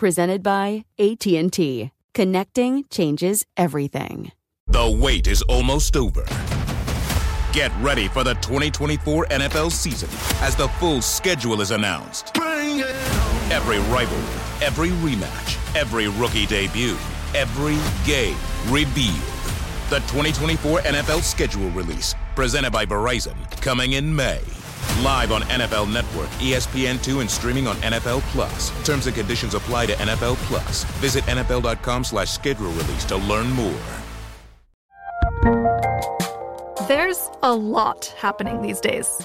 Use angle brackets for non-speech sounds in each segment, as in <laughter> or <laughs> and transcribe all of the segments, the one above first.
Presented by AT&T. Connecting changes everything. The wait is almost over. Get ready for the 2024 NFL season as the full schedule is announced. Every rivalry, every rematch, every rookie debut, every game revealed. The 2024 NFL schedule release, presented by Verizon, coming in May. Live on NFL Network, ESPN2, and streaming on NFL Plus. Terms and conditions apply to NFL Plus. Visit NFL.com slash schedule release to learn more. There's a lot happening these days.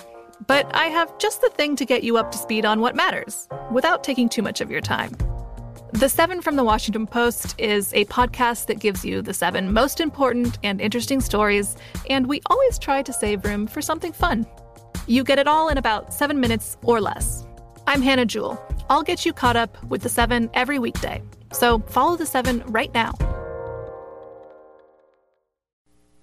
But I have just the thing to get you up to speed on what matters without taking too much of your time. The Seven from the Washington Post is a podcast that gives you the seven most important and interesting stories, and we always try to save room for something fun. You get it all in about seven minutes or less. I'm Hannah Jewell. I'll get you caught up with the seven every weekday. So follow the seven right now.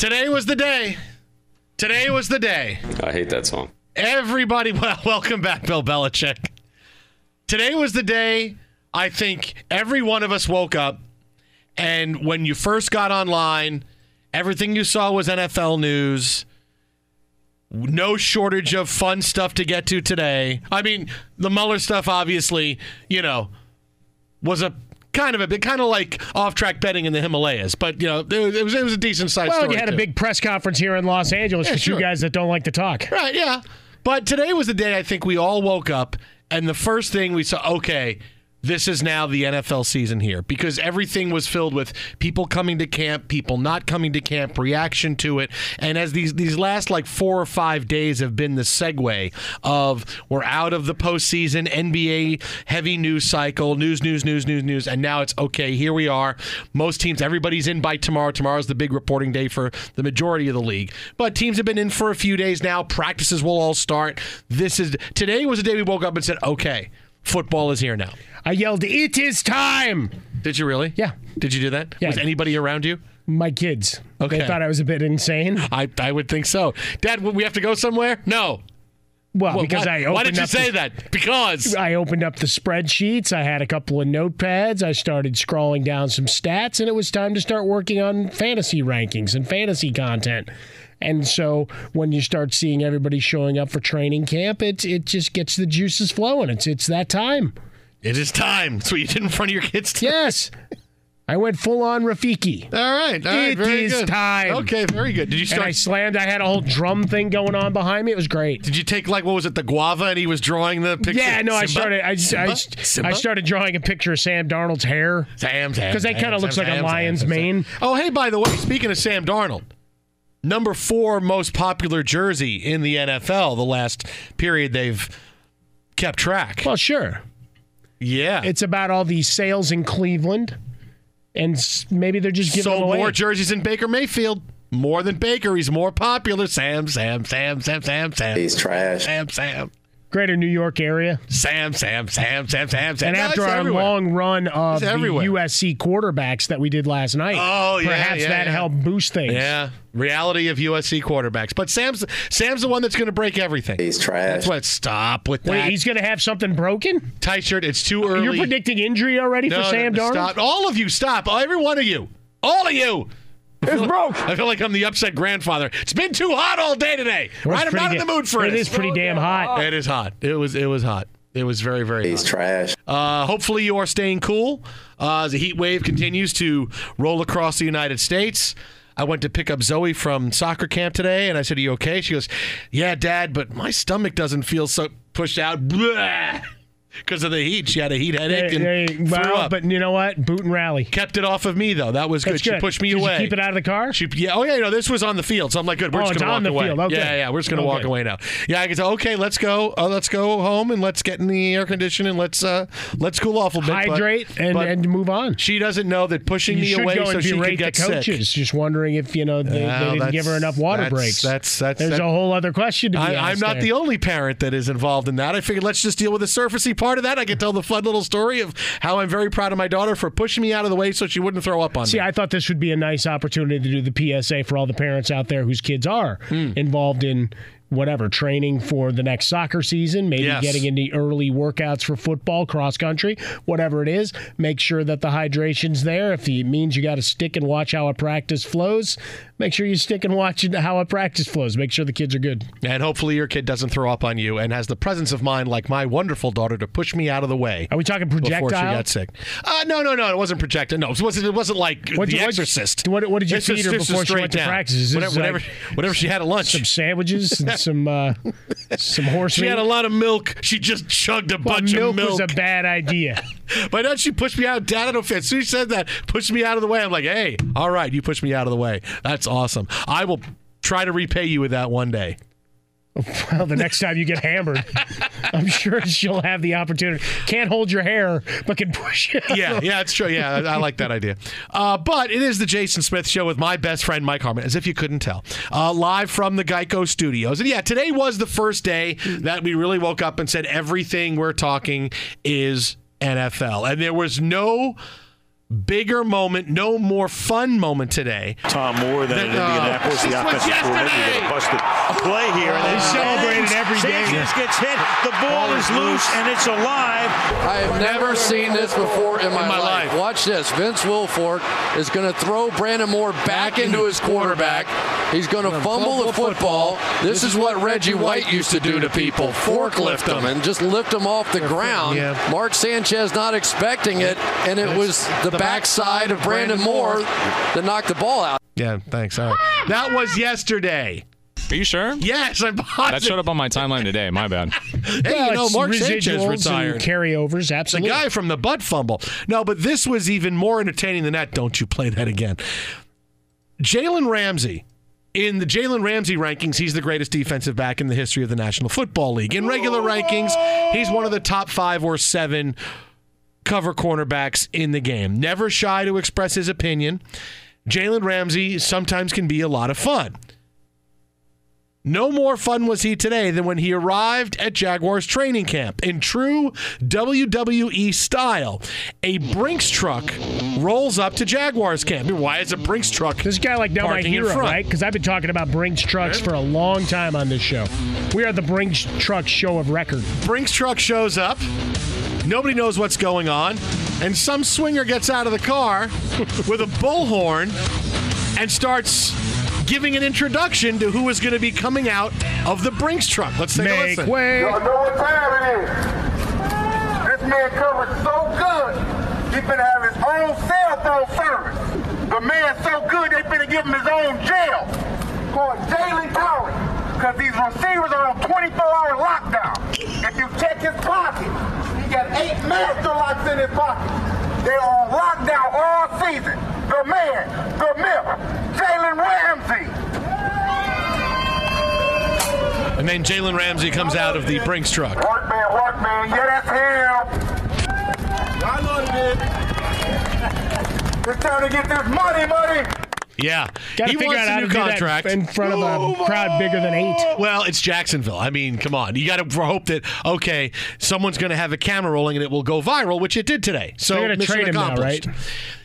Today was the day. Today was the day. I hate that song. Everybody, <laughs> well, welcome back, Bill Belichick. Today was the day I think every one of us woke up, and when you first got online, everything you saw was NFL news. No shortage of fun stuff to get to today. I mean, the Mueller stuff, obviously, you know, was a kind of a bit, kind of like off-track betting in the Himalayas. But you know, it was it was a decent size. Well, you had too. a big press conference here in Los Angeles Yeah, for sure. you guys that don't like to talk. Right, yeah. But today was the day I think we all woke up, and the first thing we saw, okay, this is now the NFL season here because everything was filled with people coming to camp, people not coming to camp, reaction to it. And as these these last like four or five days have been the segue of we're out of the postseason, NBA heavy news cycle, news, news, news, news, news, and now it's okay, here we are. Most teams, everybody's in by tomorrow. Tomorrow's the big reporting day for the majority of the league. But teams have been in for a few days now. Practices will all start. This is today was the day we woke up and said, okay, football is here now. I yelled, "It is time!" Did you really? Yeah. Did you do that? Yeah. Was anybody around you? My kids. Okay. They thought I was a bit insane. I, I would think so. Dad, we have to go somewhere? No. Well, Well, because why, I opened why did you say the, that? Because I opened up the spreadsheets. I had a couple of notepads. I started scrolling down some stats, and it was time to start working on fantasy rankings and fantasy content. And so when you start seeing everybody showing up for training camp, it it just gets the juices flowing. It's it's that time. it is time. That's what you did in front of your kids. today. Yes. I went full on Rafiki. All right. All right. It very is good. time. Okay. Very good. Did you And start? I slammed. I had a whole drum thing going on behind me. It was great. did you take like what was it, the guava, and he was drawing the picture? Yeah, no, I Simba? started. I, I, Simba? I started drawing a picture of Sam Darnold's hair. Sam, Sam, Because that kinda Sam, looks like a lion's Sam, Sam, mane. Sam. Oh, hey, by the way, speaking of Sam Darnold, number four most popular jersey in the NFL. The last period they've kept track. Well, sure. Yeah. It's about all these sales in Cleveland, and maybe they're just giving Sold them away. more jerseys than Baker Mayfield. More than Baker. He's more popular. Sam, Sam, Sam, Sam, Sam, Sam. He's trash. Sam, Sam. Greater New York area. Sam, Sam, Sam, Sam, Sam, Sam. And No, after our everywhere. long run of It's the. USC quarterbacks that we did last night, Oh, yeah, perhaps yeah, that yeah. helped boost things. Yeah, reality of USC quarterbacks. But Sam's Sam's the one that's going to break everything. He's trash. That's what. Stop with Wait, that he's going to have something broken? tight shirt. It's too early. You're predicting injury already no, for Sam no, Darnold? Stop. All of you, stop. Every one of you. All of you. It's broke. I feel like I'm the upset grandfather. It's been too hot all day today. Right, I'm not pretty in the mood for it. It is pretty damn hot. It is hot. It was. It was hot. It was very, very. He's hot. trash. Uh, hopefully, you are staying cool uh, as the heat wave continues to roll across the United States. I went to pick up Zoe from soccer camp today, and I said, "Are you okay?" She goes, "Yeah, Dad, but my stomach doesn't feel so pushed out <laughs> because of the heat. She had a heat headache and Hey, hey, threw up. but you know what? Boot and rally. Kept it off of me though. That was good. That's She good. pushed me Did you away. keep it out of the car? She, yeah. Oh yeah. No, this was on the field, so I'm like, good. We're Oh, just gonna on walk the away. field. Okay. Yeah, yeah. We're just gonna Oh, walk away now. Yeah. I can say, okay, let's go. Uh, let's go home and let's get in the air conditioning. And let's uh, let's cool off a bit. but- Hydrate and, but and move on. she doesn't know that pushing You me away so she could get the coaches. sick. Just wondering if you know they, Well, they didn't give her enough water that's- breaks. that's- that's- There's that- a whole other question to be I, asked I'm not the only parent that is involved in that. I figured let's just deal with the surfacey part of that. I can tell the fun little story of how I'm very proud of my daughter for pushing me out of the way so she wouldn't throw up on See, me. See, I thought this would be a nice opportunity to do the PSA for all the parents out there whose kids are Hmm. involved in whatever training for the next soccer season, maybe Yes. getting into early workouts for football, cross country, whatever it is. Make sure that the hydration's there. If it means you got to stick and watch how a practice flows, make sure you stick and watch how a practice flows. Make sure the kids are good. and hopefully your kid doesn't throw up on you and has the presence of mind like my wonderful daughter to push me out of the way. Are we talking Before she projectile? got sick. Uh, no, no, no. It wasn't projected. No, it wasn't. It wasn't like What'd The you- Exorcist. what- what did you This feed is- her before she went to practice? Whatever, whatever, like whatever she had at lunch. Some sandwiches, and <laughs> some uh, some horse she meat. had a lot of milk. She just chugged a Well, bunch milk of milk. was a bad idea. But then she pushed me out. Dad, I don't. As soon she said that, pushed me out of the way. I'm like, hey, all right, you pushed me out of the way. That's awesome. I will try to repay you with that one day. Well, the next time you get hammered, I'm sure she'll have the opportunity. Can't hold your hair, but can push it. Yeah, yeah, it's true. Yeah, I, like that idea. Uh, but it is the Jason Smith Show with my best friend Mike Harmon, as if you couldn't tell, uh, live from the Geico Studios. And yeah, today was the first day that we really woke up and said everything we're talking is NFL, and there was no bigger moment, no more fun moment today. Tom Moore than in That- uh, Indianapolis, this the offensive coordinator, yesterday. a busted play here. And He then celebrated every game. Sanchez gets hit. The ball is loose and it's alive. I have never seen this before in my, my life. life. Watch this. Vince Wilfork is going to throw Brandon Moore back into his quarterback. He's going to fumble the football. This is what Reggie White used to do to people forklift them and just lift them off the ground. Yeah. Mark Sanchez not expecting it, and it was the backside of Brandon Moore that knocked the ball out. Yeah, thanks. All right. That was yesterday. Are you sure? Yes, I'm positive. That showed up on my timeline today. My bad. <laughs> Hey, Well, you know, Mark Sanchez retired. and carryovers. The guy from the butt fumble. No, but this was even more entertaining than that. Don't you play that again. Jalen Ramsey. In the Jalen Ramsey rankings, he's the greatest defensive back in the history of the National Football League. In regular rankings, he's one of the top five or seven cover cornerbacks in the game. Never shy to express his opinion. Jalen Ramsey sometimes can be a lot of fun. No more fun was he today than when he arrived at Jaguars training camp. In true WWE style, a Brinks truck rolls up to Jaguars camp. Why is a Brinks truck? This guy like now my hero, right? Because I've been talking about Brinks trucks for a long time on this show. We are the Brinks truck show of record. Brinks truck shows up. Nobody knows what's going on. And some swinger gets out of the car <laughs> with a bullhorn and starts giving an introduction to who is going to be coming out of the Brinks truck. Let's take a Make listen. way. Y'all know what time it is. This man covered so good, he finna have his own cell phone service. The man so good, they finna give him his own jail called Jalen County. Because these receivers are on 24-hour lockdown. If you check his pocket, he got eight master locks in his pocket. They are on lockdown all season. The man, the myth, Jalen Ramsey. And then Jalen Ramsey comes out of the Brinks truck. Workman, workman, yeah, that's him. I know it, It's time to get this money, money. Yeah, Got to he figure wants out a new contract in front of a crowd bigger than eight. Well, it's Jacksonville. I mean, come on. You got to hope that okay, someone's going to have a camera rolling and it will go viral, which it did today. So They're mission trade him now, accomplished. right?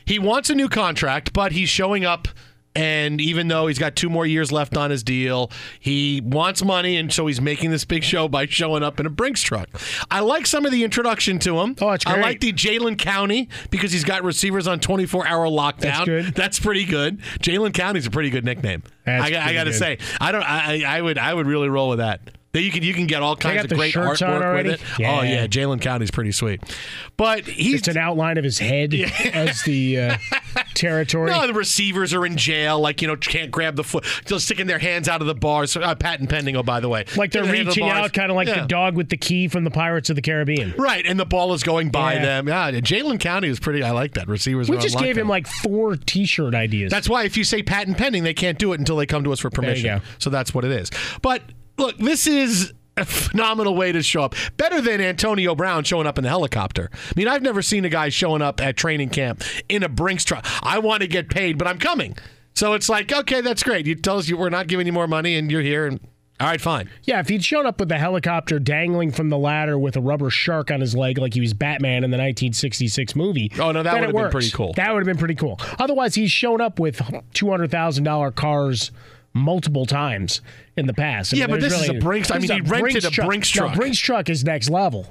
He wants a new contract, but he's showing up. And even though he's got two more years left on his deal, he wants money, and so he's making this big show by showing up in a Brinks truck. I like some of the introduction to him. Oh, that's I like the Jalen County because he's got receivers on 24 hour lockdown. That's good. That's pretty good. Jalen County's a pretty good nickname. That's I, got- I got to say, I don't. I, I would. I would really roll with that. That you can you can get all kinds of great artwork with it. Yeah. Oh yeah, Jalen County's pretty sweet. But he's It's an outline of his head as the uh, <laughs> territory. no, the receivers are in jail, like you know, can't grab the foot, still sticking their hands out of the bars. Uh, patent pending, oh by the way, like they're reaching the out, kind of like Yeah. the dog with the key from the Pirates of the Caribbean. Right, and the ball is going by Yeah. them. Yeah, Jalen County is pretty. I like that. Receivers. We just gave him like four T-shirt ideas. That's why if you say patent pending, they can't do it until they come to us for permission. So that's what it is. But look, this is a phenomenal way to show up. Better than Antonio Brown showing up in the helicopter. I mean, I've never seen a guy showing up at training camp in a Brinks truck. I want to get paid, but I'm coming. So it's like, okay, that's great. You tell us you we're not giving you more money, and you're here, and all right, fine. Yeah, if he'd shown up with the helicopter dangling from the ladder with a rubber shark on his leg like he was Batman in the 1966 movie. Oh, no, that would have been works. pretty cool. That would have been pretty cool. Otherwise, he's shown up with $200,000 cars multiple times in the past. Yeah, but there's this is a Brinks- I mean, he rented a Brinks truck. No, Brinks truck is next level.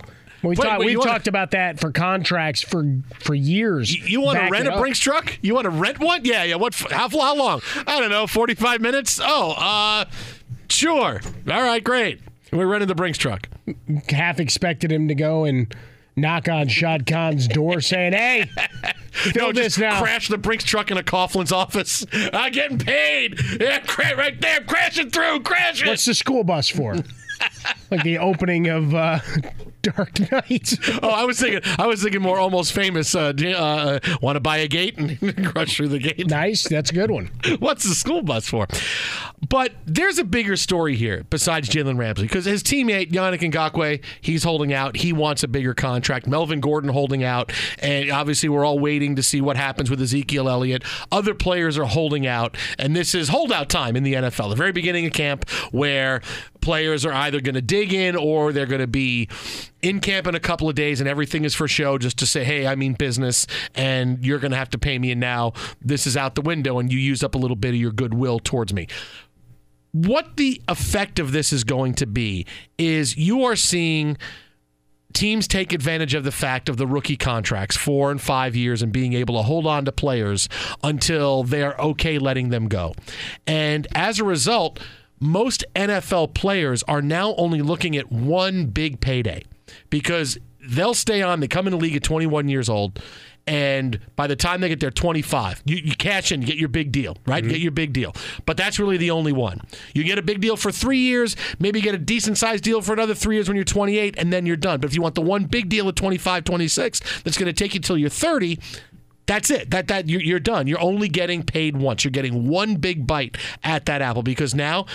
Talked, wait, we've wanna- talked about that for contracts for for years. You want to rent a. Brinks truck? You want to rent one? Yeah, yeah. What? How, how long? I don't know. Forty-five minutes. Oh, uh, sure. All right, great. We're renting the Brinks truck. half expected him to go and knock on Shad Khan's door saying, "Hey, <laughs> fill no, this just now." crash the Brinks truck into Coughlin's office. <laughs> I'm getting paid. Yeah, cra- right there, crashing through, crashing. What's the school bus for? <laughs> like the opening of uh, Dark Knight. <laughs> oh, I was thinking. I was thinking more almost famous. Uh, uh, Want to buy a gate and <laughs> crush through the gate? Nice. That's a good one. What's the school bus for? But there's a bigger story here besides Jalen Ramsey because his teammate Yannick Ngakoue, he's holding out. He wants a bigger contract. Melvin Gordon holding out, and obviously we're all waiting to see what happens with Ezekiel Elliott. Other players are holding out, and this is holdout time in the NFL. The very beginning of camp where players are either going to dig in or they're going to be in camp in a couple of days and everything is for show just to say hey i mean business and you're going to have to pay me and now this is out the window and you use up a little bit of your goodwill towards me what the effect of this is going to be is you are seeing teams take advantage of the fact of the rookie contracts, four and five years, and being able to hold on to players until they're okay letting them go. And as a result, most NFL players are now only looking at one big payday because they'll stay on, they come in the league at 21 years old. And by the time they get there, 25, you, you cash in, you get your big deal, right? Mm-hmm. Get your big deal. But that's really the only one. You get a big deal for three years, maybe get a decent sized deal for another three years when you're 28, and then you're done. But if you want the one big deal at 25, 26, that's going to take you till you're 30, that's it. That that you're, done. You're only getting paid once. You're getting one big bite at that apple because now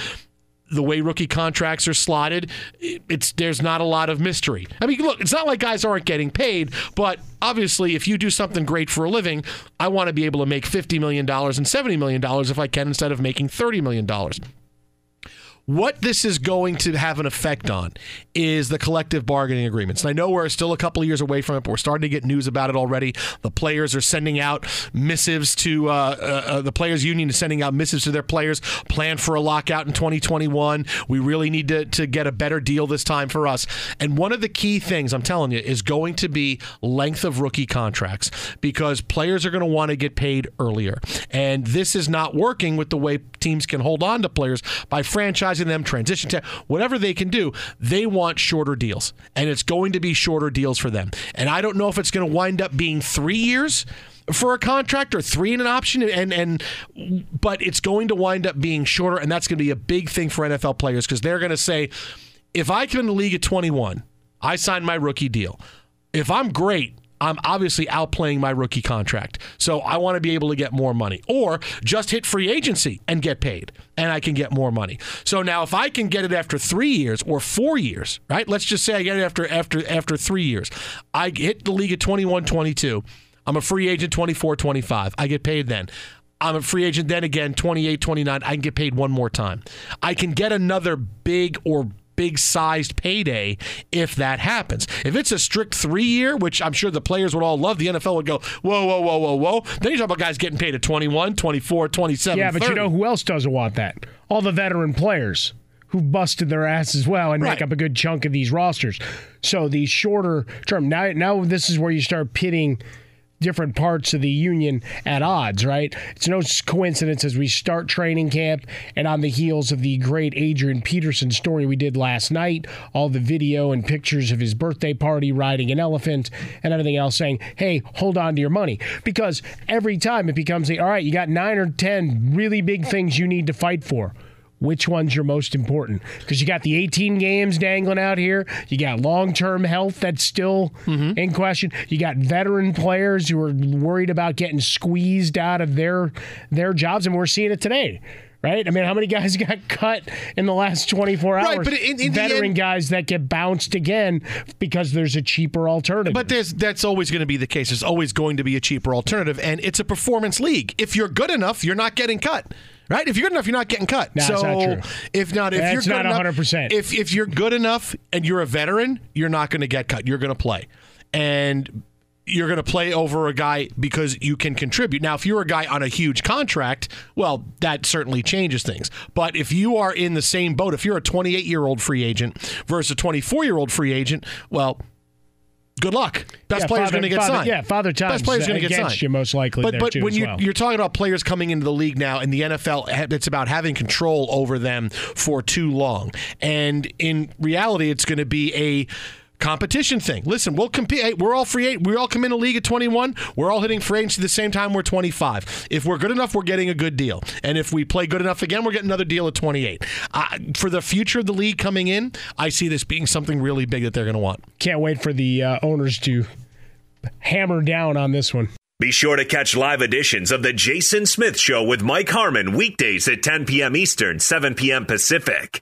the way rookie contracts are slotted, it's there's not a lot of mystery. I mean, look, it's not like guys aren't getting paid, but obviously, if you do something great for a living, I want to be able to make fifty million dollars and seventy million dollars if I can, instead of making thirty million dollars. What this is going to have an effect on is the collective bargaining agreements. And I know we're still a couple of years away from it, but we're starting to get news about it already. The players are sending out missives to uh, uh, uh, the players' union is sending out missives to their players. Plan for a lockout in 2021. We really need to, to get a better deal this time for us. And one of the key things I'm telling you is going to be length of rookie contracts because players are going to want to get paid earlier. And this is not working with the way teams can hold on to players by them, transition to whatever they can do. They want shorter deals, and it's going to be shorter deals for them. And I don't know if it's going to wind up being three years for a contract or three in an option and and but it's going to wind up being shorter and that's going to be a big thing for NFL players because they're going to say if I come in the league at 21 I sign my rookie deal if I'm great I'm obviously outplaying my rookie contract. So I want to be able to get more money or just hit free agency and get paid and I can get more money. So now if I can get it after 3 years or 4 years, right? Let's just say I get it after after after 3 years. I hit the league at 21 22. I'm a free agent 24, 25. I get paid then. I'm a free agent then again 28, 29. I can get paid one more time. I can get another big or big sized payday if that happens. If it's a strict three year, which I'm sure the players would all love, the NFL would go, whoa, whoa, whoa, whoa, whoa. Then you talk about guys getting paid at 21, 24, 27. Yeah, but 30. you know who else doesn't want that? All the veteran players who busted their ass as well and Right. make up a good chunk of these rosters. So the shorter term now now this is where you start pitting different parts of the union at odds, right? It's no coincidence as we start training camp and on the heels of the great Adrian Peterson story we did last night, all the video and pictures of his birthday party riding an elephant and everything else saying, hey, hold on to your money. Because every time it becomes all right, you got nine or 10 really big things you need to fight for which one's your most important? Because you got the 18 games dangling out here. You got long term health that's still mm-hmm. in question. You got veteran players who are worried about getting squeezed out of their their jobs, and we're seeing it today. Right? I mean, how many guys <laughs> got cut in the last 24 hours? Right, but in- in the veteran end- guys that get bounced again because there's a cheaper alternative. But there's that's always going to be the case. There's always going to be a cheaper alternative, and it's a performance league. If you're good enough, you're not getting cut. Right? If you're good enough, you're not getting cut. No, so not true. if not, if That's you're good not enough, 100%. If if you're good enough and you're a veteran, you're not going to get cut. You're going to play, and you're going to play over a guy because you can contribute. Now, if you're a guy on a huge contract, well, that certainly changes things. But if you are in the same boat, if you're a 28 year old free agent versus a 24 year old free agent, well. Good luck. Best Yeah, player's Father- going to get Father- signed. yeah, Father Time's Best player's going to get signed. you most likely But there but when you, well. you're talking about players coming into the league now, and the NFL, it's about having control over them for too long. And in reality, it's going to be a competition thing. Listen, we'll compete. hey, We're all free. agent- We all come in a league at 21. We're all hitting free agency the same time we're 25. If we're good enough, we're getting a good deal. And if we play good enough again, we're getting another deal at 28. Uh, for the future of the league coming in, I see this being something really big that they're going to want. Can't wait for the uh, owners to hammer down on this one. Be sure to catch live editions of The Jason Smith Show with Mike Harmon weekdays at 10 p.m. Eastern, 7 p.m. Pacific.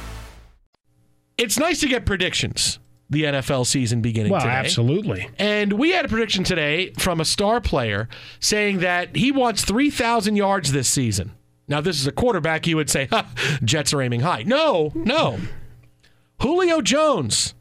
It's nice to get predictions, the NFL season beginning Well, today. absolutely. And we had a prediction today from a star player saying that he wants 3,000 yards this season. Now, this is a quarterback, you would say, huh, Jets are aiming high. No, no. Julio Jones,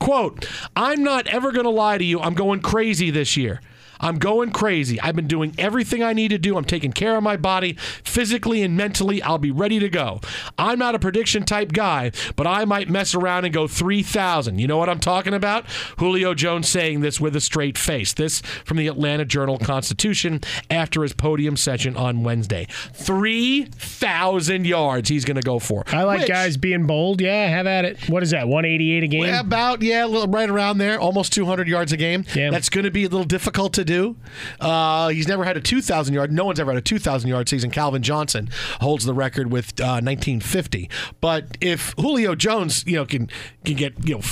quote, I'm not ever going to lie to you. I'm going crazy this year. I'm going crazy. I've been doing everything I need to do. I'm taking care of my body physically and mentally. I'll be ready to go. I'm not a prediction type guy, but I might mess around and go 3,000. You know what I'm talking about? Julio Jones saying this with a straight face. This from the Atlanta Journal Constitution after his podium session on Wednesday. 3,000 yards he's going to go for. I like Which- guys being bold. Yeah, have at it. What is that? 188 a game? About yeah, a little, right around there, almost 200 yards a game. Yeah. That's going to be a little difficult to do. Uh, he's never had a 2,000 yard. No one's ever had a 2,000 yard season. Calvin Johnson holds the record with uh, 1950. But if Julio Jones, you know, can can get you know.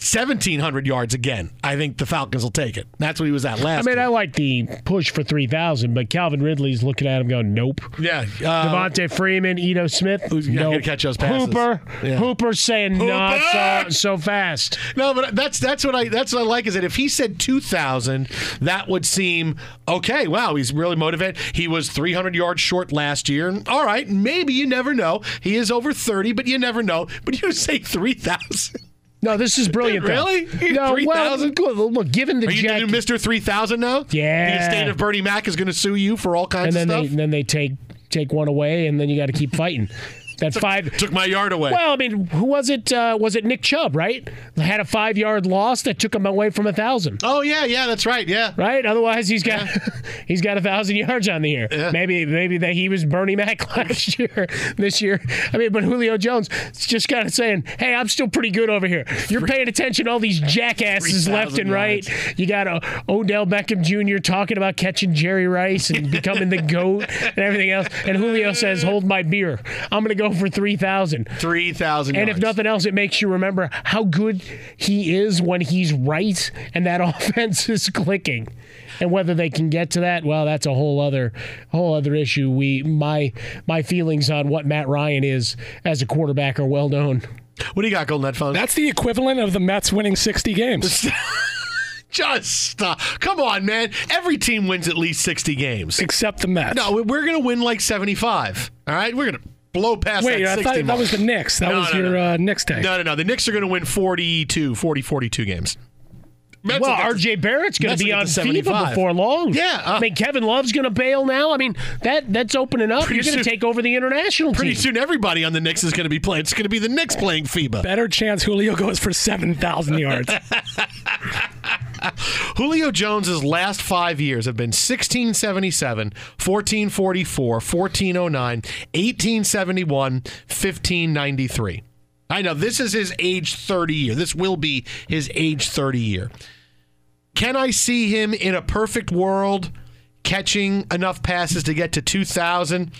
1700 yards again. I think the Falcons will take it. That's what he was at last. I mean, I like the push for 3,000, but Calvin Ridley's looking at him going, nope. yeah, uh, Devonta Freeman, Ito Smith, not nope. gonna catch those passes. Hooper, Yeah. Hooper's saying not so, so fast. No, but that's that's what I that's what I like is that if he said two thousand, that would seem okay. Wow, he's really motivated. He was three hundred yards short last year. All right, maybe you never know. He is over thirty, but you never know. But you say three thousand. No, this is brilliant. though. Really? <laughs> No, Three well, thousand? look, given the Are you Jack, Mister Three Thousand now? Yeah. The estate of Bernie Mac is going to sue you for all kinds and then of they and then they take take one away, and then you got to keep fighting. That five Took my yard away. Well, I mean, who was it? Uh, was it Nick Chubb? Right, had a five yard loss that took him away from a thousand. oh yeah, yeah, that's right. Yeah. Right. Otherwise, he's got <laughs> he's got a thousand yards on the year. Maybe maybe that he was Bernie Mac <laughs> last year. This year, I mean, but Julio Jones is just kind of saying, "Hey, I'm still pretty good over here. You're paying attention to all these jackasses 3,000 left and right. yards. You got uh, Odell Beckham Jr. talking about catching Jerry Rice and becoming the <laughs> goat and everything else. And Julio says, "Hold my beer. I'm going to go for three thousand. Three thousand. And if nothing else, it makes you remember how good he is when he's right and that <laughs> offense is clicking. And whether they can get to that, well, that's a whole other whole other issue. We my my feelings on what Matt Ryan is as a quarterback are well known. What do you got, Golden Headphones? That's the equivalent of the Mets winning 60 games. <laughs> Just uh, come on, man. Every team wins at least sixty games, except the Mets. No, we're going to win like seventy-five. All right, we're going to blow past Wait, that I 60 thought that was the Knicks. That No, was no, your no. Uh, Knicks take. No, no, no. The Knicks are going to win 42, 40, 42 games. Mets well, will get to- RJ Barrett's going to be on to FIBA before long. Yeah, uh, I mean Kevin Love's going to bail now. I mean that that's opening up. You're going to take over the international Pretty team. soon, everybody on the Knicks is going to be playing. It's going to be the Knicks playing FIBA. Better chance Julio goes for 7,000 yards. <laughs> Julio Jones's last five years have been 1677, 1444, 1409, 1871, 1593. I know this is his age 30 year. This will be his age 30 year. Can I see him in a perfect world catching enough passes to get to 2,000?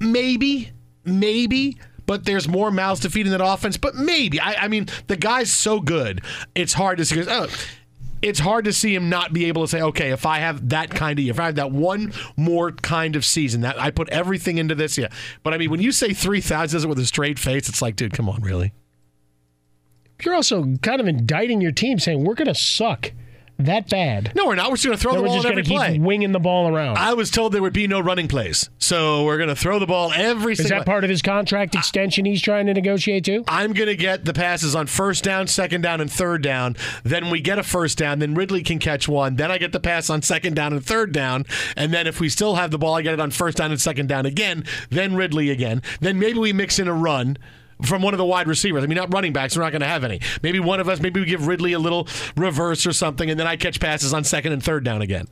Maybe, maybe. But there's more mouths to feed in that offense. But maybe. I, I mean, the guy's so good. It's hard to. 'cause, Oh, it's hard to see him not be able to say, okay, if I have that kind of, year, if I have that one more kind of season, that I put everything into this, yeah. But I mean, when you say three thousand with a straight face, it's like, dude, come on, really? You're also kind of indicting your team, saying we're going to suck that bad. No, we're not. We're just going to throw the we're ball just every play. winging the ball around. I was told there would be no running plays, so we're going to throw the ball every Is that part of his contract extension he's trying to negotiate too? I'm going to get the passes on first down, second down, and third down. Then we get a first down. Then Ridley can catch one. Then I get the pass on second down and third down. And then if we still have the ball, I get it on first down and second down again. Then Ridley again. Then maybe we mix in a run. From one of the wide receivers. I mean, not running backs. We're not going to have any. Maybe one of us, maybe we give Ridley a little reverse or something, and then I catch passes on second and third down again.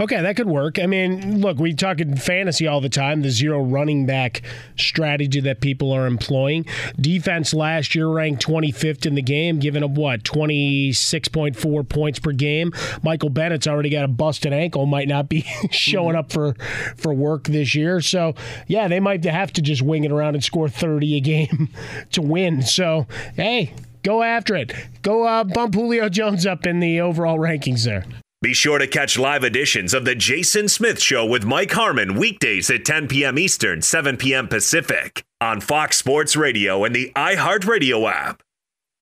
Okay, that could work. I mean, look, we talk in fantasy all the time, the zero running back strategy that people are employing. Defense last year ranked 25th in the game, giving up what, 26.4 points per game. Michael Bennett's already got a busted ankle, might not be <laughs> showing up for, for work this year. So, yeah, they might have to just wing it around and score 30 a game <laughs> to win. So, hey, go after it. Go uh, bump Julio Jones up in the overall rankings there. Be sure to catch live editions of The Jason Smith Show with Mike Harmon weekdays at 10 p.m. Eastern, 7 p.m. Pacific on Fox Sports Radio and the iHeartRadio app.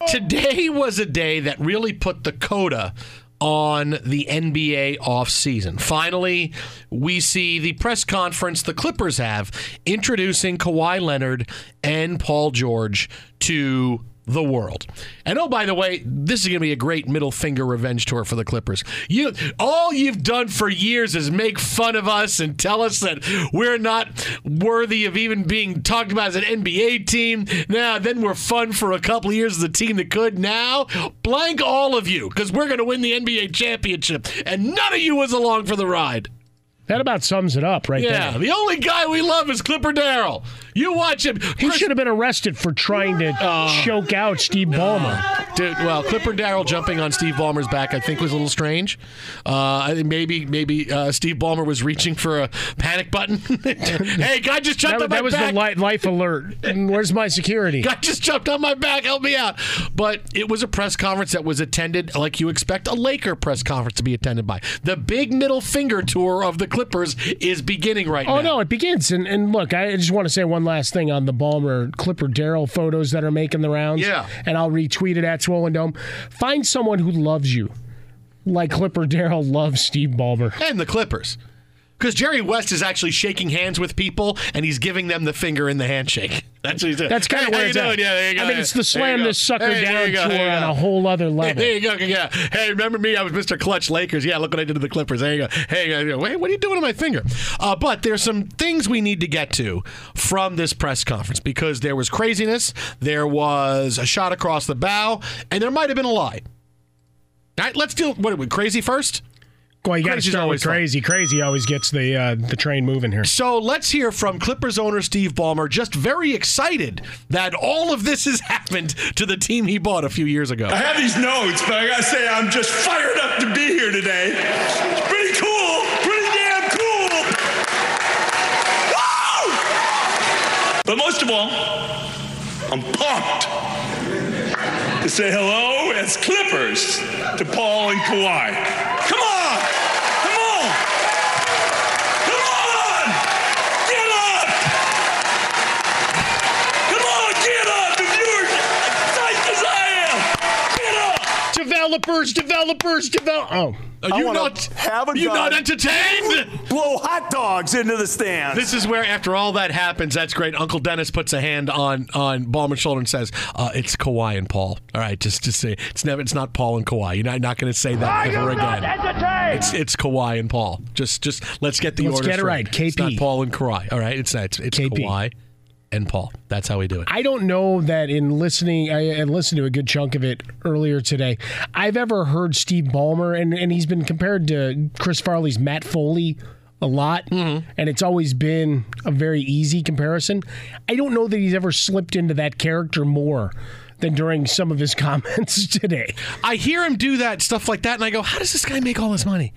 Today was a day that really put the coda on the NBA offseason. Finally, we see the press conference the Clippers have introducing Kawhi Leonard and Paul George to the world. And oh, by the way, this is going to be a great middle finger revenge tour for the Clippers. You, all you've done for years is make fun of us and tell us that we're not worthy of even being talked about as an NBA team. Now, then we're fun for a couple years as a team that could. Now, blank all of you because we're going to win the NBA championship, and none of you was along for the ride. That about sums it up right yeah, there. the only guy we love is Clipper Darrell. You watch him. He should have been arrested for trying to oh. choke out Steve Ballmer. Dude, well, Clipper Darrell jumping on Steve Ballmer's back, I think, was a little strange. Uh, I think maybe maybe uh, Steve Ballmer was reaching for a panic button. <laughs> hey, guy just jumped That, on my back. that was back. the li- life alert. Where's my security? Guy just jumped on my back. Help me out. But it was a press conference that was attended like you expect a Laker press conference to be attended by. The big middle finger tour of the Clippers is beginning right Oh now. Oh, no, it begins. And and look, I just want to say one last thing on the Ballmer Clipper Darrell photos that are making the rounds. Yeah. And I'll retweet it at Swollen Dome. Find someone who loves you, like Clipper Darrell loves Steve Ballmer. and the Clippers. Because Jerry West is actually shaking hands with people and he's giving them the finger in the handshake. <laughs> That's what he's doing. That's kind of how where it's at. Yeah, there you go. I mean, it's the slam this sucker Hey, down go, tour on a whole other <laughs> level. There you go. Yeah. Hey, remember me? I was Mr. Clutch Lakers. Yeah, look what I did to the Clippers. There you go. Hey, wait, what are you doing to my finger? Uh, but there's some things we need to get to from this press conference because there was craziness, there was a shot across the bow, and there might have been a lie. All right, let's deal. What are we crazy first? Well, you got to Crazy's start with always fun. crazy. Crazy always gets the uh, the train moving here. So let's hear from Clippers owner Steve Ballmer, just very excited that all of this has <laughs> happened to the team he bought a few years ago. I have these notes, but I gotta say I'm just fired up to be here today. It's pretty cool, pretty damn cool. Woo! But most of all, I'm pumped to say hello as Clippers to Paul and Kawhi. Come on, come on, come on, get up! Come on, get up! If you're psyched as I am, get up! Developers, developers, develop. Oh, Are you not have a you gun. not entertained? Blow hot dogs into the stands. This is where, after all that happens, that's great. Uncle Dennis puts a hand on on Ballmer's shoulder and says, uh, "It's Kawhi and Paul." All right, just to say, it's never, it's not Paul and Kawhi. You're not, not going to say that ever again. It's it's Kawhi and Paul. Just just let's get the Let's order get it straight. right. It's not KP. Paul and Kawhi. All right, it's not. It's, it's KP. Kawhi and Paul. That's how we do it. I don't know that in listening, I, I listened to a good chunk of it earlier today. I've ever heard Steve Ballmer, and, and he's been compared to Chris Farley's Matt Foley a lot, mm-hmm. and it's always been a very easy comparison. I don't know that he's ever slipped into that character more than during some of his <laughs> comments today. I hear him do that stuff like that, and I go, "How does this guy make all this money?"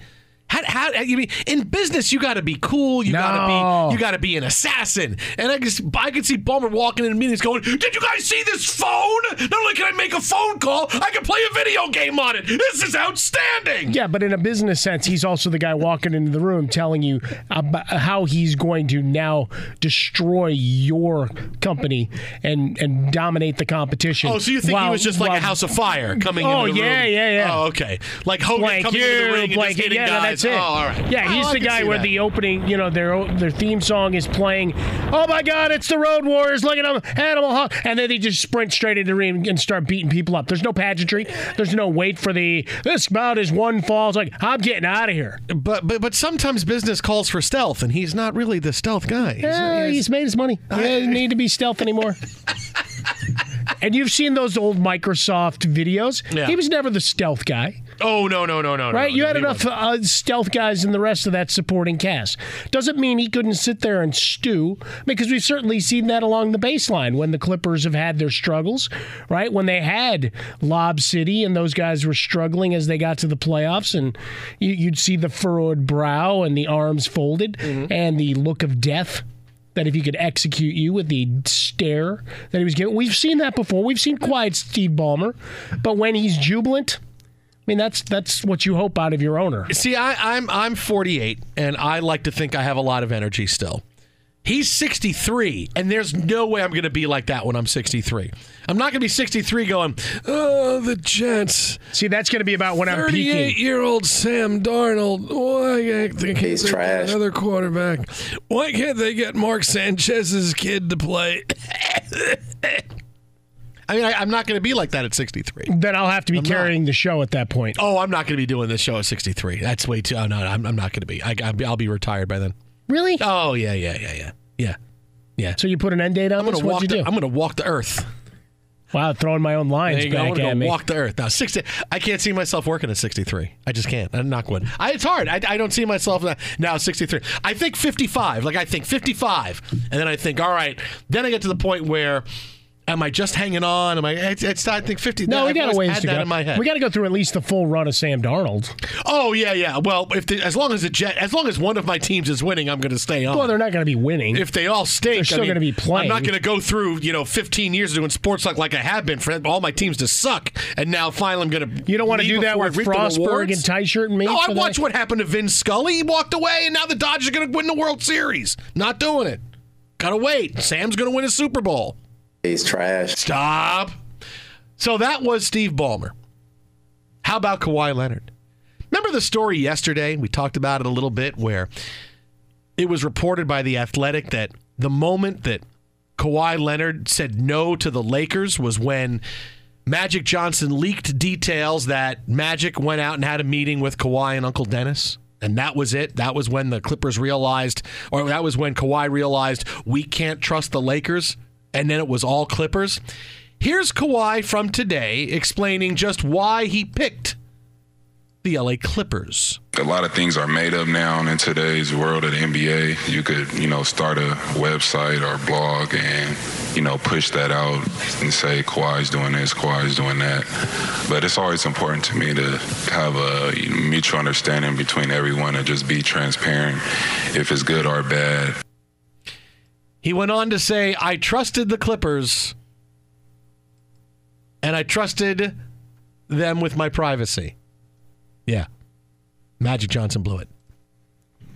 How, how you mean in business? You got to be cool. You got to be you got to be an assassin. And I just I could see Ballmer walking in meetings going, "Did you guys see this phone? Not only can I make a phone call, I can play a video game on it. This is outstanding." Yeah, but in a business sense, he's also the guy walking into the room telling you about how he's going to now destroy your company and and dominate the competition. Oh, so you think he was just like a house of fire coming Oh, in the room? yeah, yeah, yeah. Oh, okay. Like Hogan blank coming you, into the ring and blank just hitting yeah, no, guys. That's it. Oh, all right. Yeah, Oh, he's I the guy where that. the opening, you know, their their theme song is playing. Oh my God, it's the Road Warriors! Look at them, Animal Hawk, and then they just sprint straight into the ring and start beating people up. There's no pageantry. There's no wait for the this bout is one fall. It's like I'm getting out of here. But but but sometimes business calls for stealth, and he's not really the stealth guy. He's- Yeah, he's made his money. He doesn't need to be stealth anymore. <laughs> and you've seen those old Microsoft videos. Yeah. He was never the stealth guy. Oh no no no no right? no, you no, had enough uh, stealth guys in the rest of that supporting cast. Doesn't mean he couldn't sit there and stew, because we've certainly seen that along the baseline when the Clippers have had their struggles, right? When they had Lob City and those guys were struggling as they got to the playoffs, and you, you'd see the furrowed brow and the arms folded Mm-hmm. and the look of death. That if he could execute you with the stare that he was giving, we've seen that before. We've seen quiet Steve Ballmer, but when he's jubilant, I mean, that's that's what you hope out of your owner. See, I, I'm I'm 48, and I like to think I have a lot of energy still. He's 63, and there's no way I'm going to be like that when I'm 63. I'm not going to be 63 going, oh, the Jets. See, that's going to be about when I'm peaking. 38 year old Sam Darnold. Why can't they He's they get trash. another quarterback? Why can't they get Mark Sanchez's kid to play? <laughs> I mean, I, I'm not going to be like that at 63. Then I'll have to be I'm not. carrying the show at that point. Oh, I'm not going to be doing this show at 63. That's way too. Oh, no, I'm, I'm not going to be. I, be- I'll be retired by then. Really? Oh, yeah, yeah, yeah, yeah. Yeah. Yeah. So you put an end date on I'm this? gonna What'd you The, do? I'm going to walk the earth. Wow, throwing my own lines There you go. I'm back gonna at me. walk the earth now. Sixty. I can't see myself working at 63. I just can't. I'm not going. I, it's hard. I, I don't see myself now at 63. I think 55. Like I think 55, and then I think, all right. Then I get to the point where. Am I just hanging on? Am I? It's, it's I think fifty. No, we got a ways to that go. in my head. We got to go through at least the full run of Sam Darnold. oh yeah, yeah. Well, if the, as long as the Jet, as long as one of my teams is winning, I'm going to stay on. Well, they're not going to be winning. if they all stink, They're still mean, gonna be playing. I'm not going to go through you know 15 years of doing sports like like I have been for all my teams to suck, and now finally I'm going to. You don't want to do that with Frostberg and Tyshirt and me. No, I watched what happened to Vin Scully. He walked away, and now the Dodgers are going to win the World Series. Not doing it. Gotta wait. Sam's going to win a Super Bowl. He's trash. Stop. So that was Steve Ballmer. How about Kawhi Leonard? Remember the story yesterday? We talked about it a little bit where it was reported by The Athletic that the moment that Kawhi Leonard said no to the Lakers was when Magic Johnson leaked details that Magic went out and had a meeting with Kawhi and Uncle Dennis. And that was it. That was when the Clippers realized, or that was when Kawhi realized we can't trust the Lakers. And then it was all Clippers. Here's Kawhi from today explaining just why he picked the LA Clippers. A lot of things are made up now in today's world of the NBA. You could, you know, start a website or blog and, you know, push that out and say Kawhi's doing this, Kawhi's doing that. But it's always important to me to have a mutual understanding between everyone and just be transparent if it's good or bad. He went on to say, I trusted the Clippers and I trusted them with my privacy. Yeah. Magic Johnson blew it.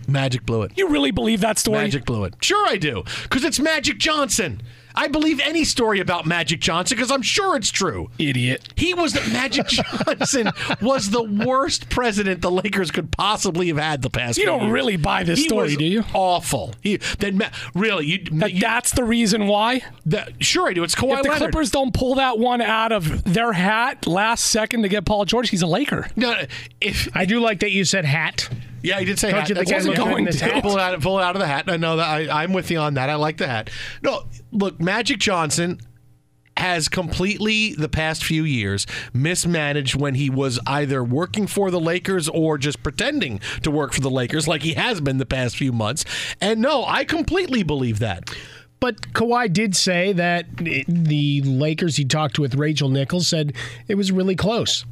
Magic blew it. You really believe that story? Magic blew it. Sure, I do. Because it's Magic Johnson. I believe any story about Magic Johnson because I'm sure it's true. Idiot. He was the Magic <laughs> Johnson was the worst president the Lakers could possibly have had the past. You don't years. really buy this He story, was do you? Awful. He, then really, you, That you that's the reason why. that, sure I do. It's Kawhi if the Leonard. Clippers don't pull that one out of their hat last second to get Paul George, he's a Laker. No, if I do like that you said hat. Yeah, he did say Don't hat. you think That's I wasn't going to hat? pull it out, pull it out of the hat. I know that I, I'm with you on that. I like the hat. No, look, Magic Johnson has completely the past few years mismanaged when he was either working for the Lakers or just pretending to work for the Lakers, like he has been the past few months. And no, I completely believe that. But Kawhi did say that the Lakers he talked to with Rachel Nichols said it was really close.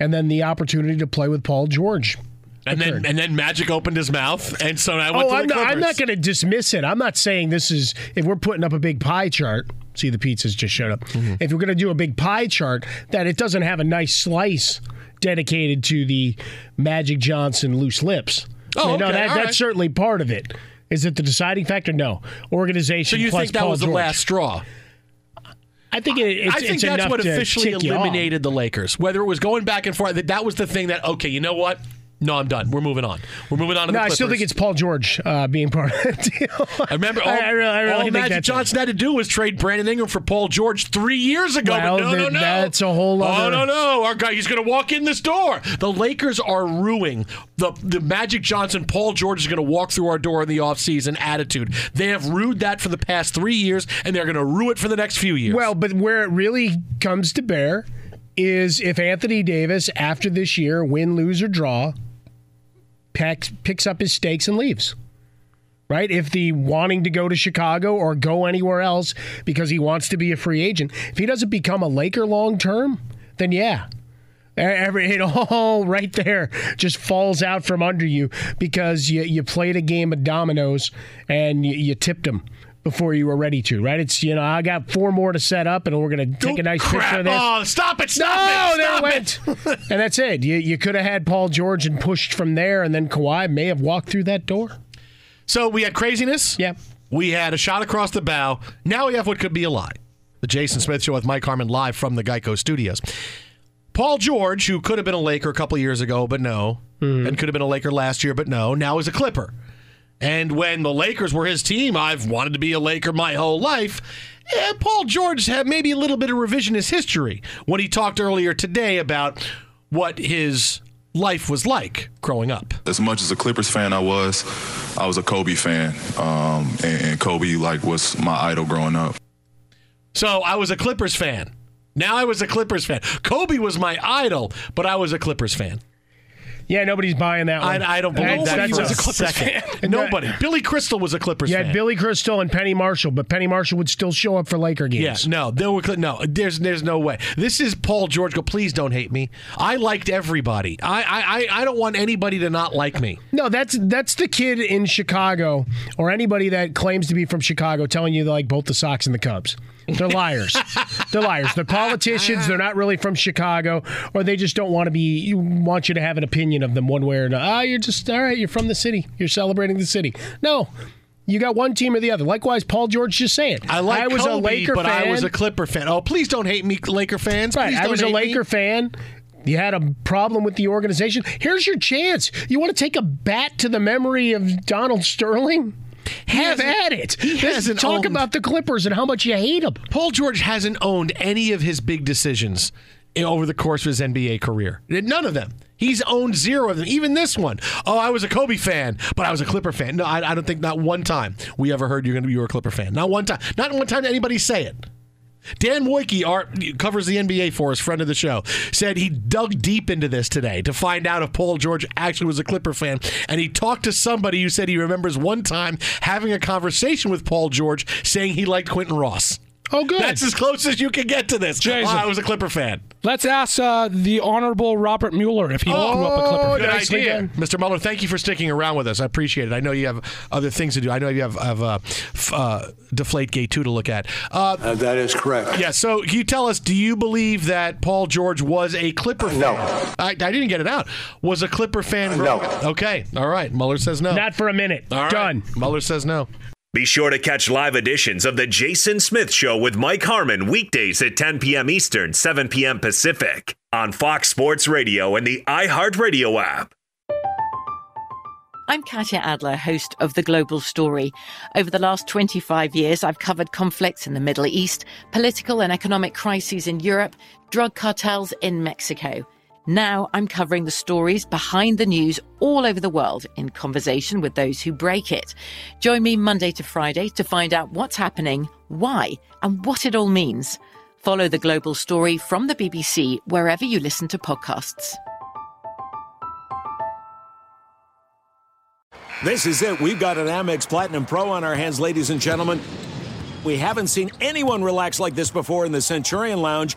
And then the opportunity to play with Paul George. And then and then Magic opened his mouth, and so I went Oh, to the I'm not, I'm not going to dismiss it. I'm not saying this is, if we're putting up a big pie chart, see the pizzas just showed up. Mm-hmm. If we're going to do a big pie chart, that it doesn't have a nice slice dedicated to the Magic Johnson loose lips. Oh, know, okay, that, that's right. certainly part of it. Is it the deciding factor? No. Organization So you think that Paul was the last straw? I think it, it's, I think that's what officially off. eliminated the Lakers. Whether it was going back and forth, that that was the thing that okay, you know what? No, I'm done. We're moving on. We're moving on to No, I still think it's Paul George uh, being part of the deal. I remember <laughs> all, I, I really, I really all Magic. Johnson had to do was trade Brandon Ingram for Paul George three years ago. Well, no, no, no. that's a whole Other... Oh other- no, no! Our guy, he's going to walk in this door. The Lakers are ruining the the Magic Johnson. Paul George is going to walk through our door in the offseason attitude. They have rued that for the past three years, and they're going to rue it for the next few years. Well, but where it really comes to bear is if Anthony Davis, after this year, win, lose, or draw, packs, picks up his stakes and leaves. Right? If the wanting to go to Chicago or go anywhere else because he wants to be a free agent, if he doesn't become a Laker long term, then yeah. Every it all <laughs> right there just falls out from under you because you, you played a game of dominoes and you, you tipped them before you were ready to. Right? It's you know I got four more to set up and we're gonna take a nice picture of this. Oh, stop it! Stop no, it! Stop there it! went. <laughs> and that's it. You you could have had Paul George and pushed from there, and then Kawhi may have walked through that door. So we had craziness. Yeah. We had a shot across the bow. Now we have what could be a lie. The Jason Smith Show with Mike Harmon live from the Geico Studios. Paul George, who could have been a Laker a couple years ago, but no, hmm. and could have been a Laker last year, but no, now is a Clipper. And when the Lakers were his team, I've wanted to be a Laker my whole life. And Paul George had maybe a little bit of revisionist history when he talked earlier today about what his life was like growing up. As much as a Clippers fan I was, I was a Kobe fan, um, and, and Kobe like was my idol growing up. So I was a Clippers fan. Now I was a Clippers fan. Kobe was my idol, but I was a Clippers fan. Yeah, nobody's buying that one. I, I don't believe that for a second. fan. <laughs> Nobody. Billy Crystal was a Clippers You fan. had Billy Crystal and Penny Marshall, but Penny Marshall would still show up for Laker Yeah, games. no, there were no. There's there's no way. This is Paul George. Go, please don't hate me. I liked everybody. I I I- I don't want anybody to not like me. No, that's that's the kid in Chicago or anybody that claims to be from Chicago telling you they like both the Sox and the Cubs. They're liars. they're liars. They're politicians. They're not really from Chicago, or they just don't want to be. You want you to have an opinion of them one way or another. Ah, you're just all right. You're from the city. You're celebrating the city. No, you got one team or the other. Likewise, Paul George just saying. I like I was Kobe, a Laker but fan. I was a Clipper fan. Oh, please don't hate me, Laker fans. Right. I was a hate me. Laker fan. You had a problem with the organization. Here's your chance. You want to take a bat to the memory of Donald Sterling? Have at it. he hasn't talk owned- about the Clippers and how much you hate them. Paul George hasn't owned any of his big decisions over the course of his NBA career. None of them. He's owned zero of them. Even this one. Oh, I was a Kobe fan, but I was a Clipper fan. No, I, I don't think not one time we ever heard you're going to be you were a Clipper fan. Not one time. Not one time did anybody say it. Dan Woike, our covers the NBA for us, friend of the show, said he dug deep into this today to find out if Paul George actually was a Clipper fan. And he talked to somebody who said he remembers one time having a conversation with Paul George saying he liked Quinton Ross. Oh, good. That's as close as you can get to this. Jason. Oh, I was a Clipper fan. Let's ask uh, the Honorable Robert Mueller if he grew up a Clipper. Fan. Good nicely idea. done. Mr. Mueller, thank you for sticking around with us. I appreciate it. I know you have other things to do. I know you have, have uh, f- uh, Deflate Gate 2 to look at. Uh, that is correct. yeah, so can you tell us, do you believe that Paul George was a Clipper fan? No. I, I didn't get it out. Was a Clipper fan? No. Okay, all right. Mueller says no. Not for a minute. All right. Done. Mueller says no. Be sure to catch live editions of The Jason Smith Show with Mike Harmon weekdays at 10 p.m. Eastern, 7 p.m. Pacific on Fox Sports Radio and the iHeartRadio app. I'm Katya Adler, host of The Global Story. Over the last 25 years, I've covered conflicts in the Middle East, political and economic crises in Europe, drug cartels in Mexico. Now I'm covering the stories behind the news all over the world in conversation with those who break it. Join me Monday to Friday to find out what's happening, why, and what it all means. Follow The Global Story from the BBC wherever you listen to podcasts. This is it. We've got an Amex Platinum Pro on our hands, ladies and gentlemen. We haven't seen anyone relax like this before in the Centurion Lounge.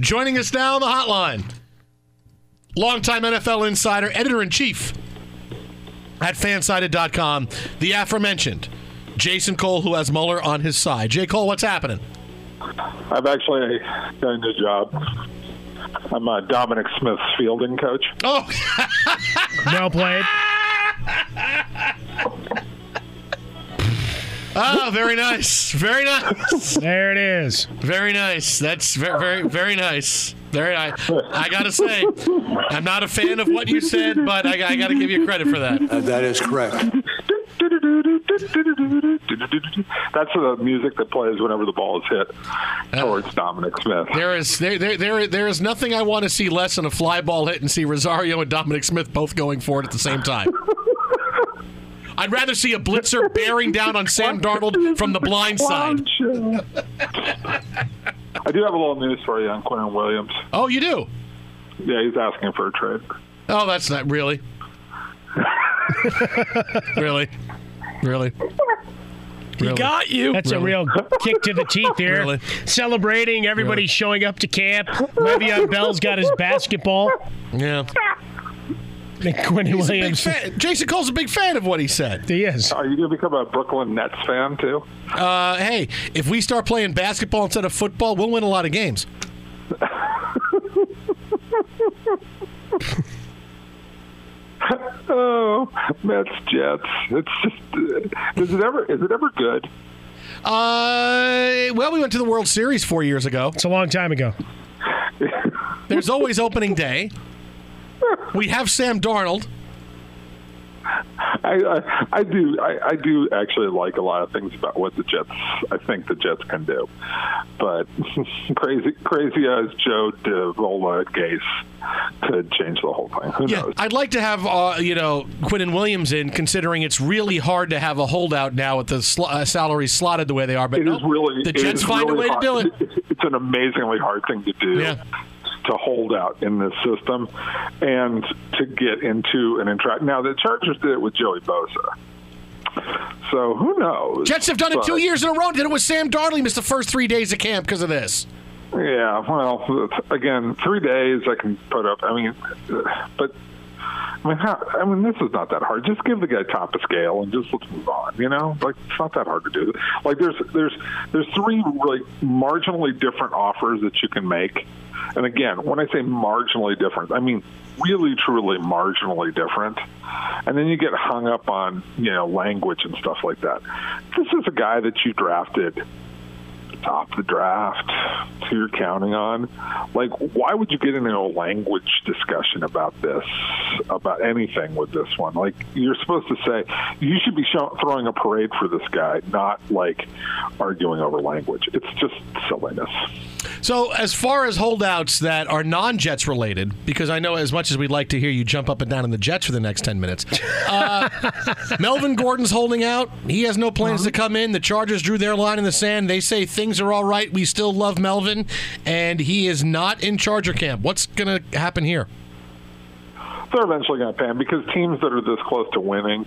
Joining us now on the hotline, longtime NFL insider, editor in chief at fansided.com, the aforementioned Jason Cole, who has Mueller on his side. Jay Cole, what's happening? I've actually got a new job. I'm uh, Dominic Smith's fielding coach. Oh, <laughs> well played. <laughs> Oh, very nice. Very nice. There it is. Very nice. That's very, very, very nice. Very nice. I gotta say, I'm not a fan of what you said, but I, I gotta give you credit for that. Uh, that is correct. That's the music that plays whenever the ball is hit uh, towards Dominic Smith. There is there, there there there is nothing I want to see less than a fly ball hit and see Rosario and Dominic Smith both going for it at the same time. I'd rather see a blitzer bearing down on Sam Darnold from the blind side. I do have a little news for you on Quinnen Williams. Oh, you do? Yeah, he's asking for a trade. Oh, that's not really. really, really. He got you. That's a real kick to the teeth here. Really? Celebrating, everybody showing up to camp. Le'Veon Bell's got his basketball. Yeah. And <laughs> Quinnen He's a big Williams. fan. Jason Cole's a big fan of what he said. He is. Are you going to become a Brooklyn Nets fan too? Uh, hey, if we start playing basketball instead of football, we'll win a lot of games. <laughs> oh, Mets Jets. It's just uh, is it ever is it ever good? Uh, well, we went to the World Series four years ago. It's a long time ago. There's always opening day. <laughs> We have Sam Darnold. I, I I do I, I do actually like a lot of things about what the Jets I think the Jets can do, but <laughs> crazy crazy as Joe DeVola Gase could change the whole thing. Who Yeah, knows? I'd like to have uh, you know Quinnen Williams in, considering it's really hard to have a holdout now with the sl- uh, salaries slotted the way they are. But It is no, really the Jets find really a way to do it. It's an amazingly hard thing to do. Yeah. To hold out in this system and to get into an interact. Now the Chargers did it with Joey Bosa. So who knows? Jets have done it two years in a row. Did it with Sam Darnold. Missed the first three days of camp because of this. Yeah, well, again, three days I can put up. I mean, but I mean, how, I mean, this is not that hard. Just give the guy top of scale and just let's move on. You know, like it's not that hard to do. Like there's there's there's three really marginally different offers that you can make. And again, when I say marginally different, I mean really truly marginally different. And then you get hung up on you know language and stuff like that. This is a guy that you drafted top of the draft who you're counting on. Like, why would you get into a language discussion about this, about anything with this one? Like, you're supposed to say, you should be show- throwing a parade for this guy, not like arguing over language. It's just silliness. So, as far as holdouts that are non Jets related, because I know as much as we'd like to hear you jump up and down in the Jets for the next 10 minutes, uh, <laughs> Melvin Gordon's holding out. He has no plans to come in. The Chargers drew their line in the sand. They say things are all right. We still love Melvin, and he is not in Charger camp. What's going to happen here? They're eventually going to pay him because teams that are this close to winning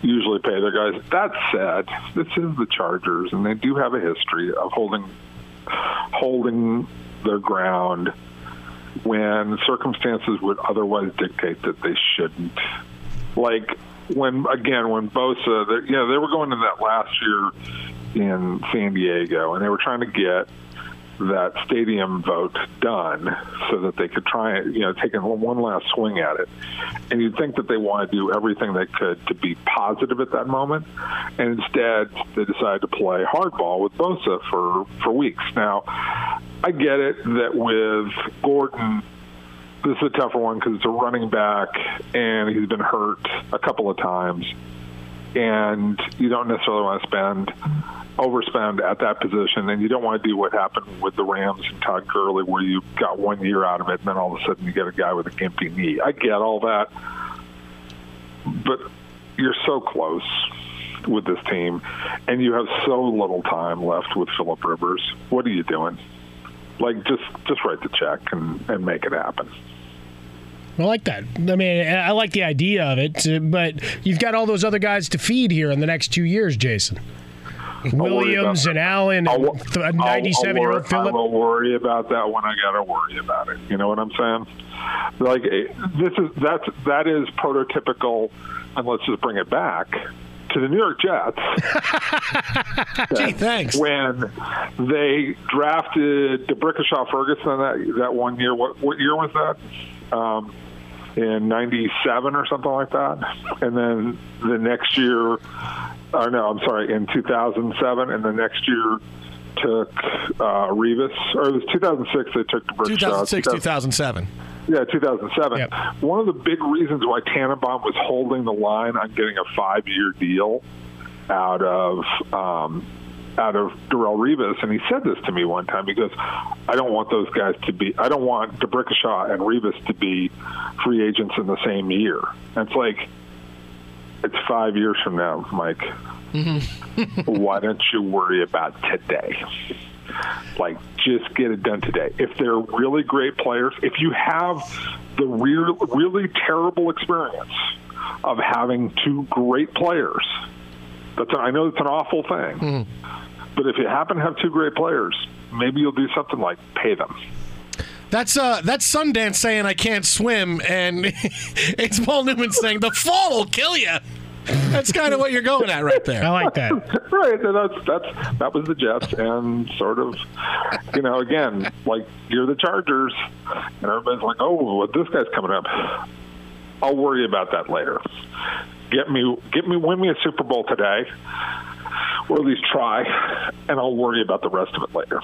usually pay their guys. That said, this is the Chargers, and they do have a history of holding holding their ground when circumstances would otherwise dictate that they shouldn't. Like when again when Bosa, you they were going to that last year in San Diego, and they were trying to get that stadium vote done so that they could try you know take one last swing at it. And you'd think that they want to do everything they could to be positive at that moment. And instead they decided to play hardball with Bosa for for weeks. Now I get it that with Gordon this is a tougher one because it's a running back and he's been hurt a couple of times. And you don't necessarily want to spend overspend at that position, and you don't want to do what happened with the Rams and Todd Gurley, where you got one year out of it, and then all of a sudden you get a guy with a gimpy knee. I get all that, but you're so close with this team, and you have so little time left with Philip Rivers. What are you doing? Like just just write the check and and make it happen. I like that. I mean, I like the idea of it, but you've got all those other guys to feed here in the next two years, Jason. Williams and Allen and a 97 year old I Philip. will worry about that when I got to worry about it. You know what I'm saying? Like eh, this is that's that is prototypical, and let's just bring it back to the New York Jets. <laughs> Gee, thanks. When they drafted DeBrickashaw Ferguson that that one year, what what year was that? Um, in '97 or something like that, and then the next year, or no, I'm sorry, in 2007, and the next year took uh, Revis, or it was 2006. They took DeBrickashaw. 2006, 2007. Yeah, 2007. One of the big reasons why Tannenbaum was holding the line on getting a five-year deal out of um, out of Darrelle Revis, and he said this to me one time because I don't want those guys to be. I don't want DeBrickashaw and Revis to be free agents in the same year. And it's like it's five years from now, Mike. Mm-hmm. Why don't you worry about today? Like, just get it done today. If they're really great players, if you have the real, really terrible experience of having two great players, that's I know it's an awful thing, mm-hmm. but if you happen to have two great players, maybe you'll do something like pay them. That's uh, that's Sundance saying I can't swim, and <laughs> it's Paul Newman saying the fall will kill you. That's kind of what you're going at right there. I like that. <laughs> right. and That's that's that was the Jets, and sort of, you know, again, like you're the Chargers, and everybody's like, oh, well, this guy's coming up. I'll worry about that later. Get me, get me, win me a Super Bowl today, or at least try, and I'll worry about the rest of it later.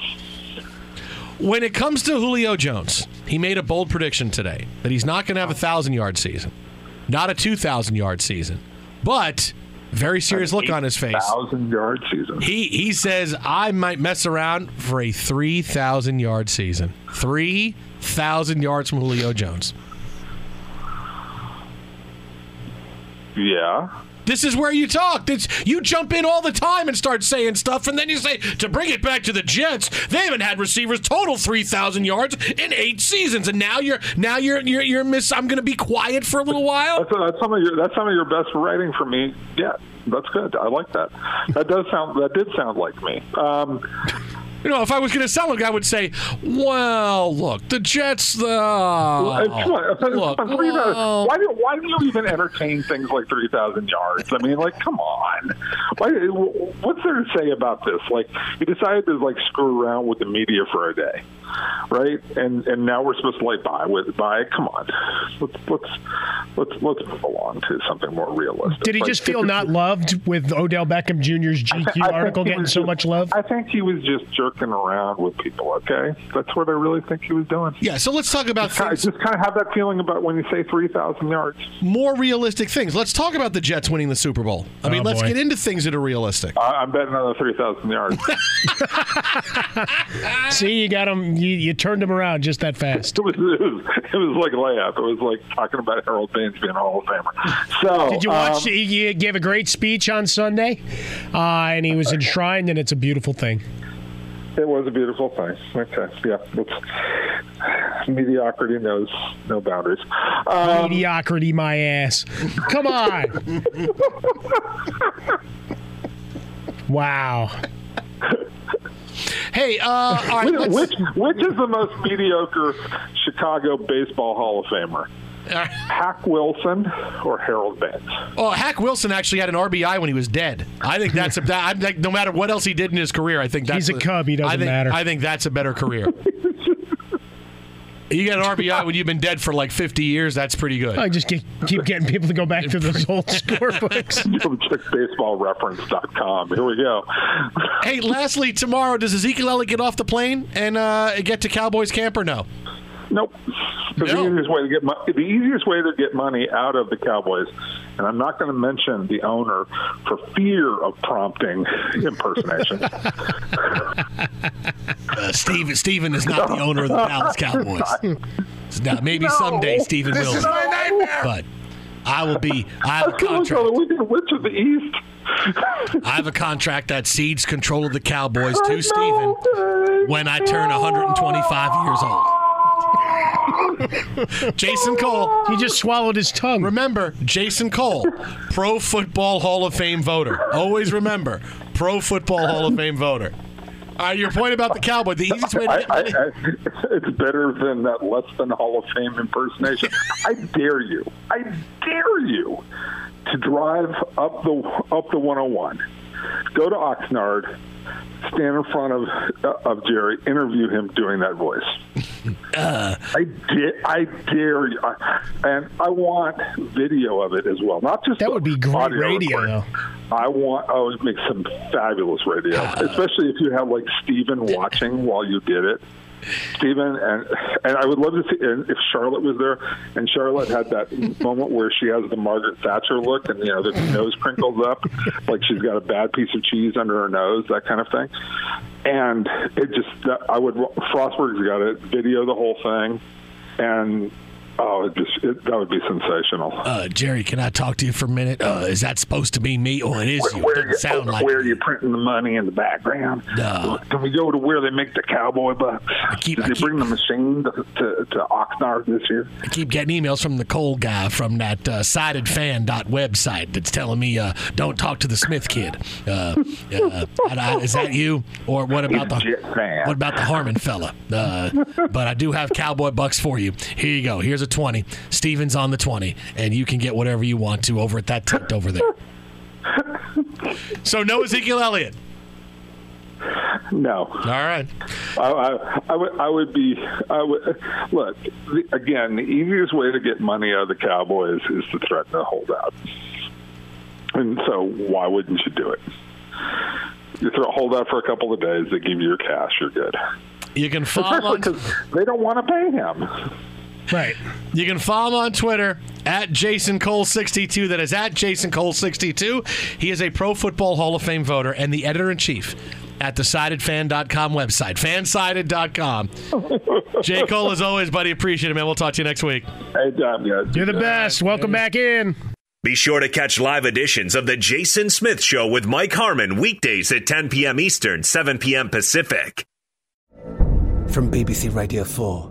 When it comes to Julio Jones, he made a bold prediction today that he's not going to have a thousand yard season, not a two thousand yard season, but very serious look on his face. Thousand yard season. He he says I might mess around for a three thousand yard season. Three thousand yards from Julio Jones. Yeah. This is where you talk. You jump in all the time and start saying stuff, and then you say to bring it back to the Jets. They haven't had receivers total three thousand yards in eight seasons, and now you're now you're you're, you're miss. I'm going to be quiet for a little while. That's, that's some of your that's some of your best writing for me. Yeah, that's good. I like that. That does sound that did sound like me. Um, You know, if I was going to sell him, I would say, "Well, look, the Jets. The Uh, come look, three thousand- why do why do you even entertain things like three thousand yards? I mean, like, come on. Why, what's there to say about this? Like, you decided to like screw around with the media for a day, right? And and now we're supposed to like buy with buy. Come on, let's let's let's let's move along to something more realistic. Did he Like, just feel not loved with Odell Beckham Jr.'s GQ I think article getting was so just- much love? I think he was just jerking around with people. Okay, that's what I really think he was doing. Yeah, so let's talk about just kind, of, just kind of have that feeling about when you say three thousand yards. more realistic things. Let's talk about the Jets winning the Super Bowl. I oh, mean, Oh, let's boy. get into things that are realistic. I, I'm betting on the three thousand yards. <laughs> See, you got him. You, you turned him around just that fast. It was, it was it was like a layup. It was like talking about Harold Baines being a Hall of Famer. So Did you watch? um, he, he gave a great speech on Sunday, uh, and he was enshrined, and it's a beautiful thing. it was a beautiful thing. Okay, yeah. It's, mediocrity knows no boundaries. Um, Mediocrity, my ass. Come on. <laughs> wow. Hey, uh, all right, which, which which is the most mediocre Chicago baseball Hall of Famer? Hack Wilson or Harold Baines? Oh, Hack Wilson actually had an RBI when he was dead. I think that's a. that- I'm like, no matter what else he did in his career, I think that's He's a Cub, he doesn't I think, matter. I think that's a better career. <laughs> you get an RBI when you've been dead for like 50 years. That's pretty good. I just keep, keep getting people to go back to those old scorebooks. <laughs> Check baseballreference.com. Here we go. hey, lastly, tomorrow does Ezekiel Elliott get off the plane and uh, get to Cowboys camp or no? Nope. The easiest way to get mo- the easiest way to get money out of the Cowboys, and I'm not going to mention the owner for fear of prompting impersonation. <laughs> Uh, Steven, Steven is not the owner of the Dallas Cowboys. It's <laughs> not- maybe someday Steven This will. is be. my nightmare. But I will be. I have a contract. we can witch of the East. I have a contract that cedes control of the Cowboys to know, Steven when I turn 125 years old. <laughs> Jason Cole. He just swallowed his tongue. Remember, Jason Cole, Pro Football Hall of Fame voter. Always remember, Pro Football Hall of Fame voter. All right, your point about the Cowboy. The easiest way to I, get I, money. I, it's better than that less than Hall of Fame impersonation. I dare you. I dare you to drive up the up the 101, go to Oxnard, stand in front of uh, of Jerry, interview him doing that voice. <laughs> Uh, I dare, I dare you, I, and I want video of it as well. Not just That would be great radio, recording. though. I want. I would make some fabulous radio, especially if you have like Steven watching while you did it. Steven and and I would love to see if Charlotte was there and Charlotte had that moment where she has the Margaret Thatcher look and you know the nose crinkles up like she's got a bad piece of cheese under her nose that kind of thing. And it just I would Frostberg's got it video the whole thing and oh it just it, that would be sensational. Uh, Jerry, can I talk to you for a minute? Uh, is that supposed to be me? Oh, it is you. Where, Doesn't sound like where are you printing the money in the background? No. Can we go to where they make the cowboy bucks? keep- Did I they keep- bring the machine to, to, to Oxnard this year? I keep getting emails from the Cole guy from that uh, sidedfan.website that's telling me, uh, don't talk to the Smith kid. Uh, uh, is that you? Or what about the what about the Harmon fella? Uh, but I do have Cowboy Bucks for you. Here you go. Here's a 20. Steven's on the 20, and you can get whatever you want to over at that tent over there. <laughs> So no Ezekiel Elliott. No. All right. I, I, I would. I would be. I would look the, again. The easiest way to get money out of the Cowboys is to threaten to hold out. And so, why wouldn't you do it? You throw hold out for a couple of days. They give you your cash. You're good. You can <laughs> follow Especially on because they don't want to pay him. Right. You can follow him on Twitter at Jason Cole62. That is at Jason Cole62. He is a Pro Football Hall of Fame voter and the editor in chief at the sidedfan.com website. Fansided.com. <laughs> J. Cole, as always, buddy, appreciate it, man. We'll talk to you next week. Anytime, guys. You're the best. Welcome back in. Be sure to catch live editions of The Jason Smith Show with Mike Harmon weekdays at 10 p.m. Eastern, 7 p.m. Pacific. From BBC Radio 4,